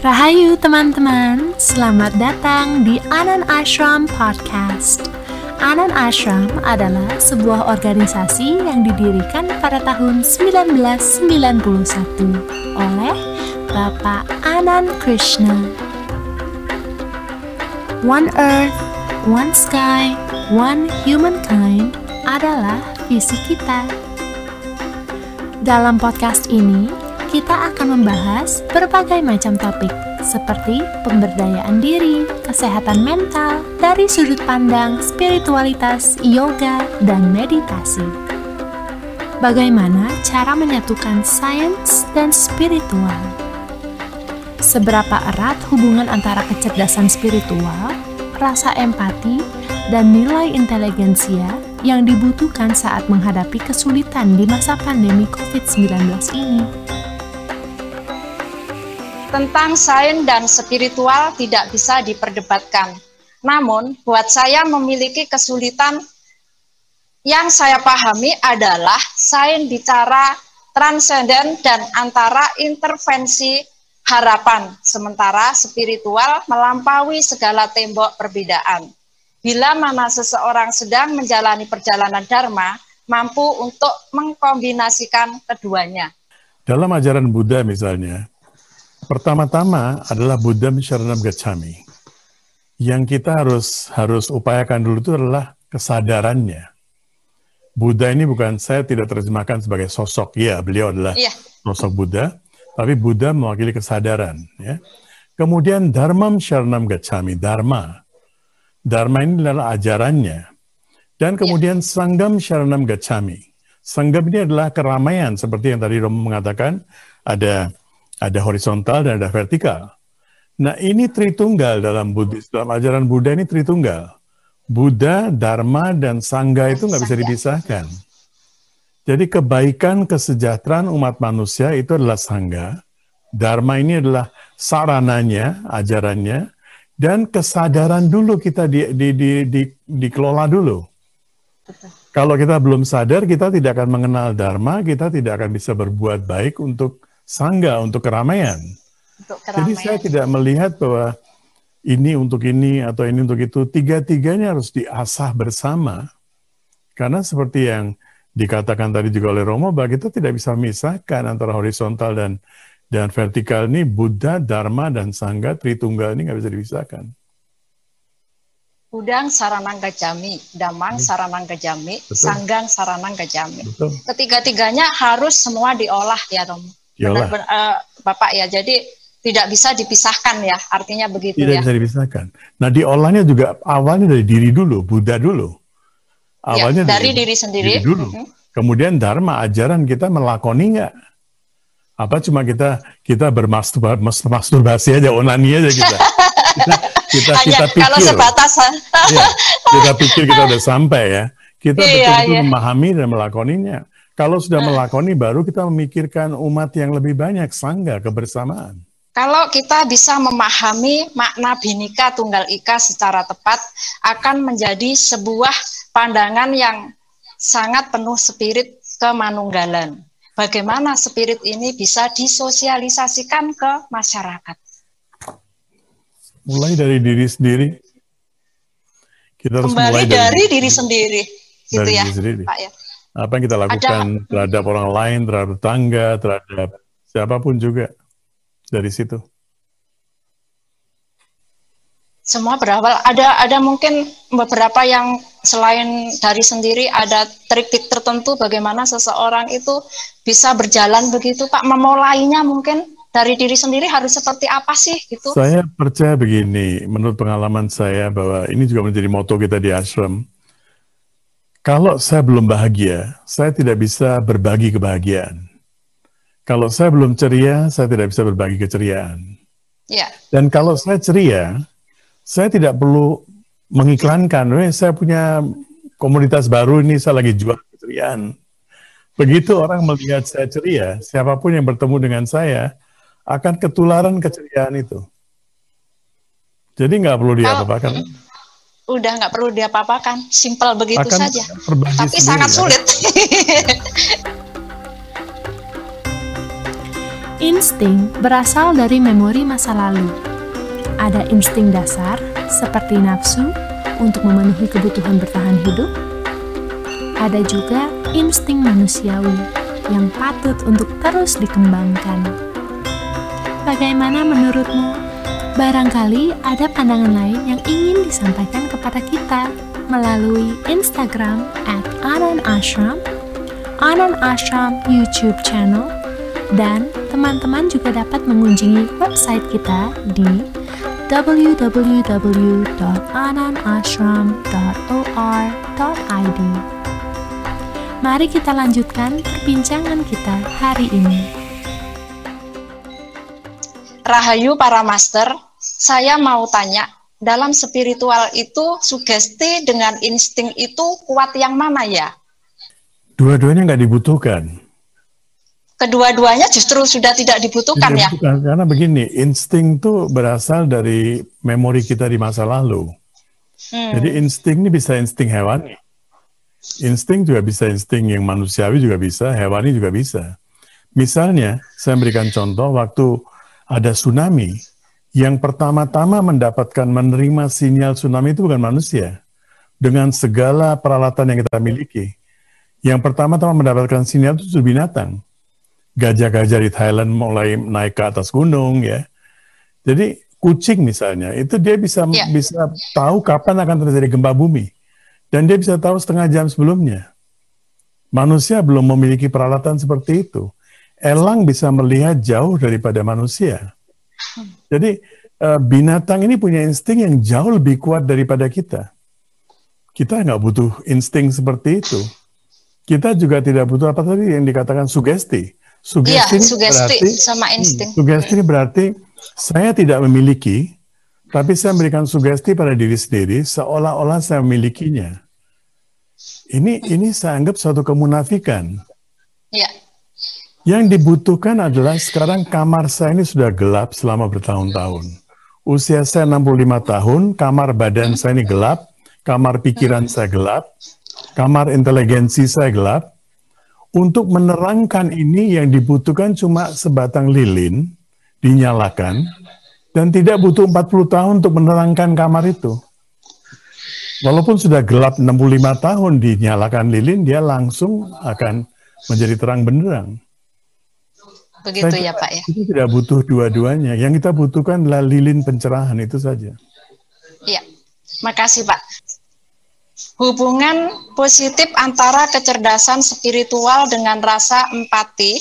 Rahayu teman-teman, selamat datang di Anan Ashram Podcast. Anan Ashram adalah sebuah organisasi yang didirikan pada tahun 1991 oleh Bapak Anan Krishna. One Earth, One Sky, One Humankind adalah visi kita. Dalam podcast ini, kita akan membahas berbagai macam topik seperti pemberdayaan diri, kesehatan mental, dari sudut pandang spiritualitas, yoga, dan meditasi. Bagaimana cara menyatukan sains dan spiritual? Seberapa erat hubungan antara kecerdasan spiritual, rasa empati, dan nilai inteligensia yang dibutuhkan saat menghadapi kesulitan di masa pandemi COVID-19 ini? Tentang sains dan spiritual tidak bisa diperdebatkan. Namun, buat saya memiliki kesulitan yang saya pahami adalah sains bicara transenden dan antara intervensi harapan, sementara spiritual melampaui segala tembok perbedaan. Bila mana seseorang sedang menjalani perjalanan dharma, mampu untuk mengkombinasikan keduanya. Dalam ajaran Buddha misalnya, Pertama-tama adalah Buddha Sharanam Gacchami. Yang kita harus harus upayakan dulu itu adalah kesadarannya. Buddha ini bukan saya tidak terjemahkan sebagai sosok, ya beliau adalah yeah. sosok Buddha, tapi Buddha mewakili kesadaran. Ya. Kemudian Dharma Sharanam Gacchami, Dharma. Dharma ini adalah ajarannya. Dan kemudian yeah. Sanggam Sharanam Gacchami. Sanggam ini adalah keramaian, seperti yang tadi Romo mengatakan, ada ada horizontal dan ada vertikal. Nah ini Tritunggal dalam Buddhis, dalam ajaran Buddha ini Tritunggal. Buddha, Dharma, dan Sangha itu nggak bisa dipisahkan. Jadi kebaikan kesejahteraan umat manusia itu adalah Sangha. Dharma ini adalah sarananya, ajarannya, dan kesadaran dulu kita di, di, di, di, dikelola dulu. Kalau kita belum sadar, kita tidak akan mengenal Dharma, kita tidak akan bisa berbuat baik untuk sangga untuk keramaian. untuk keramaian. Jadi saya tidak melihat bahwa ini untuk ini atau ini untuk itu. Tiga-tiganya harus diasah bersama. Karena seperti yang dikatakan tadi juga oleh Romo, bahwa kita tidak bisa memisahkan antara horizontal dan dan vertikal ini Buddha, Dharma, dan Sangga, Tritunggal ini nggak bisa dipisahkan. Udang saranang gajami, damang saranang gajami, sanggang saranang gajami. Ketiga-tiganya harus semua diolah ya Romo benar, benar uh, Bapak ya. Jadi tidak bisa dipisahkan ya, artinya begitu tidak ya. Tidak bisa dipisahkan. Nah diolahnya juga awalnya dari diri dulu, Buddha dulu. Ya, awalnya ya, dari, dari diri sendiri. Diri dulu. Hmm. Kemudian Dharma ajaran kita melakoni nggak? Apa cuma kita kita bermasturbasi aja, onani aja kita. kita kita, Hanya, kita pikir. Kalau sebatas. ya, kita pikir kita udah sampai ya. Kita iya, betul-betul iya. memahami dan melakoninya. Kalau sudah melakoni, baru kita memikirkan umat yang lebih banyak, sangga, kebersamaan. Kalau kita bisa memahami makna binika tunggal ika secara tepat, akan menjadi sebuah pandangan yang sangat penuh spirit kemanunggalan. Bagaimana spirit ini bisa disosialisasikan ke masyarakat? Mulai dari diri sendiri. Kita harus Kembali mulai dari, dari diri sendiri, gitu dari ya, diri sendiri. Pak ya apa yang kita lakukan Ada. terhadap orang lain, terhadap tangga, terhadap siapa pun juga dari situ. Semua berawal ada ada mungkin beberapa yang selain dari sendiri ada trik-trik tertentu bagaimana seseorang itu bisa berjalan begitu Pak memulainya mungkin dari diri sendiri harus seperti apa sih gitu? Saya percaya begini, menurut pengalaman saya bahwa ini juga menjadi moto kita di ashram kalau saya belum bahagia, saya tidak bisa berbagi kebahagiaan. Kalau saya belum ceria, saya tidak bisa berbagi keceriaan. Yeah. Dan kalau saya ceria, saya tidak perlu mengiklankan, eh, saya punya komunitas baru ini, saya lagi jual keceriaan. Begitu orang melihat saya ceria, siapa pun yang bertemu dengan saya akan ketularan keceriaan itu. Jadi nggak perlu diapa-apakan. Oh udah nggak perlu diapa-apakan, simpel begitu Akan saja. Tapi sangat ya. sulit. Insting berasal dari memori masa lalu. Ada insting dasar seperti nafsu untuk memenuhi kebutuhan bertahan hidup. Ada juga insting manusiawi yang patut untuk terus dikembangkan. Bagaimana menurutmu? Barangkali ada pandangan lain yang ingin disampaikan kepada kita melalui Instagram at Ashram, Anan Ashram YouTube channel, dan teman-teman juga dapat mengunjungi website kita di www.ananashram.or.id. Mari kita lanjutkan perbincangan kita hari ini. Rahayu para master, saya mau tanya, dalam spiritual itu sugesti dengan insting itu kuat yang mana ya? Dua-duanya nggak dibutuhkan. Kedua-duanya justru sudah tidak dibutuhkan tidak ya? Dibutuhkan. Karena begini, insting itu berasal dari memori kita di masa lalu. Hmm. Jadi insting ini bisa insting hewani. Insting juga bisa insting yang manusiawi juga bisa, hewani juga bisa. Misalnya, saya berikan contoh waktu ada tsunami, yang pertama-tama mendapatkan menerima sinyal tsunami itu bukan manusia. Dengan segala peralatan yang kita miliki. Yang pertama-tama mendapatkan sinyal itu binatang. Gajah-gajah di Thailand mulai naik ke atas gunung ya. Jadi kucing misalnya, itu dia bisa yeah. bisa tahu kapan akan terjadi gempa bumi. Dan dia bisa tahu setengah jam sebelumnya. Manusia belum memiliki peralatan seperti itu. Elang bisa melihat jauh daripada manusia. Jadi uh, binatang ini punya insting yang jauh lebih kuat daripada kita. Kita nggak butuh insting seperti itu. Kita juga tidak butuh apa tadi yang dikatakan sugesti. Sugesti, ya, sugesti berarti, sama hmm, insting. Sugesti berarti saya tidak memiliki, tapi saya memberikan sugesti pada diri sendiri seolah-olah saya memilikinya. Ini ini saya anggap suatu kemunafikan. Ya. Yang dibutuhkan adalah sekarang kamar saya ini sudah gelap selama bertahun-tahun. Usia saya 65 tahun, kamar badan saya ini gelap, kamar pikiran saya gelap, kamar inteligensi saya gelap. Untuk menerangkan ini yang dibutuhkan cuma sebatang lilin, dinyalakan, dan tidak butuh 40 tahun untuk menerangkan kamar itu. Walaupun sudah gelap 65 tahun dinyalakan lilin, dia langsung akan menjadi terang benderang. Begitu Saya, ya Pak ya. Kita tidak butuh dua-duanya. Yang kita butuhkan adalah lilin pencerahan itu saja. Iya. Makasih Pak. Hubungan positif antara kecerdasan spiritual dengan rasa empati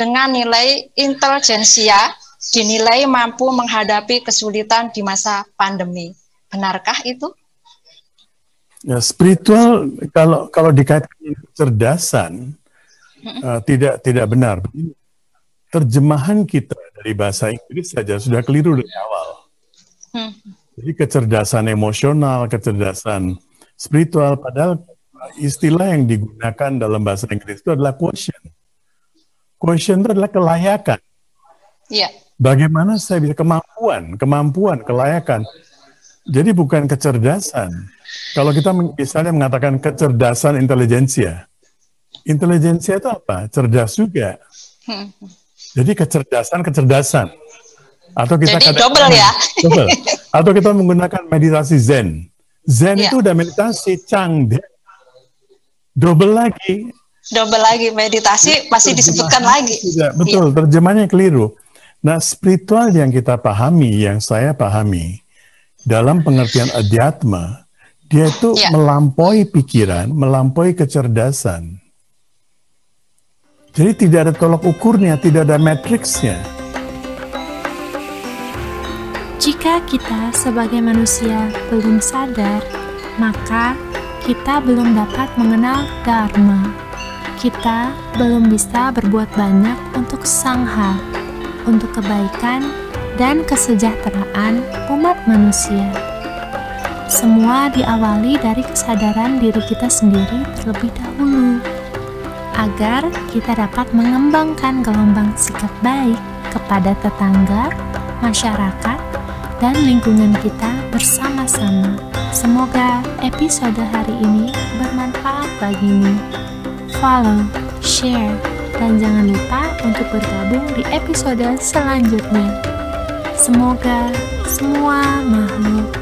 dengan nilai intelijensia dinilai mampu menghadapi kesulitan di masa pandemi. Benarkah itu? Ya, spiritual kalau kalau dikaitkan kecerdasan hmm. uh, tidak tidak benar terjemahan kita dari bahasa Inggris saja sudah keliru dari awal. Hmm. Jadi kecerdasan emosional, kecerdasan spiritual, padahal istilah yang digunakan dalam bahasa Inggris itu adalah quotient. Quotient itu adalah kelayakan. Yeah. Bagaimana saya bisa kemampuan, kemampuan, kelayakan. Jadi bukan kecerdasan. Kalau kita misalnya mengatakan kecerdasan intelijensia, intelijensia itu apa? Cerdas juga. Hmm. Jadi kecerdasan kecerdasan. Atau kita Jadi double ya. Double. Atau kita menggunakan meditasi Zen. Zen ya. itu udah meditasi Changde. Double lagi. Double lagi meditasi masih disebutkan lagi. Tidak, betul, ya. terjemahnya keliru. Nah, spiritual yang kita pahami, yang saya pahami dalam pengertian adhyatma, dia itu ya. melampaui pikiran, melampaui kecerdasan. Jadi tidak ada tolok ukurnya, tidak ada matriksnya. Jika kita sebagai manusia belum sadar, maka kita belum dapat mengenal Dharma. Kita belum bisa berbuat banyak untuk sangha, untuk kebaikan dan kesejahteraan umat manusia. Semua diawali dari kesadaran diri kita sendiri terlebih dahulu agar kita dapat mengembangkan gelombang sikap baik kepada tetangga, masyarakat, dan lingkungan kita bersama-sama. Semoga episode hari ini bermanfaat bagimu. Follow, share, Dan jangan lupa untuk bergabung di episode selanjutnya. Semoga semua makhluk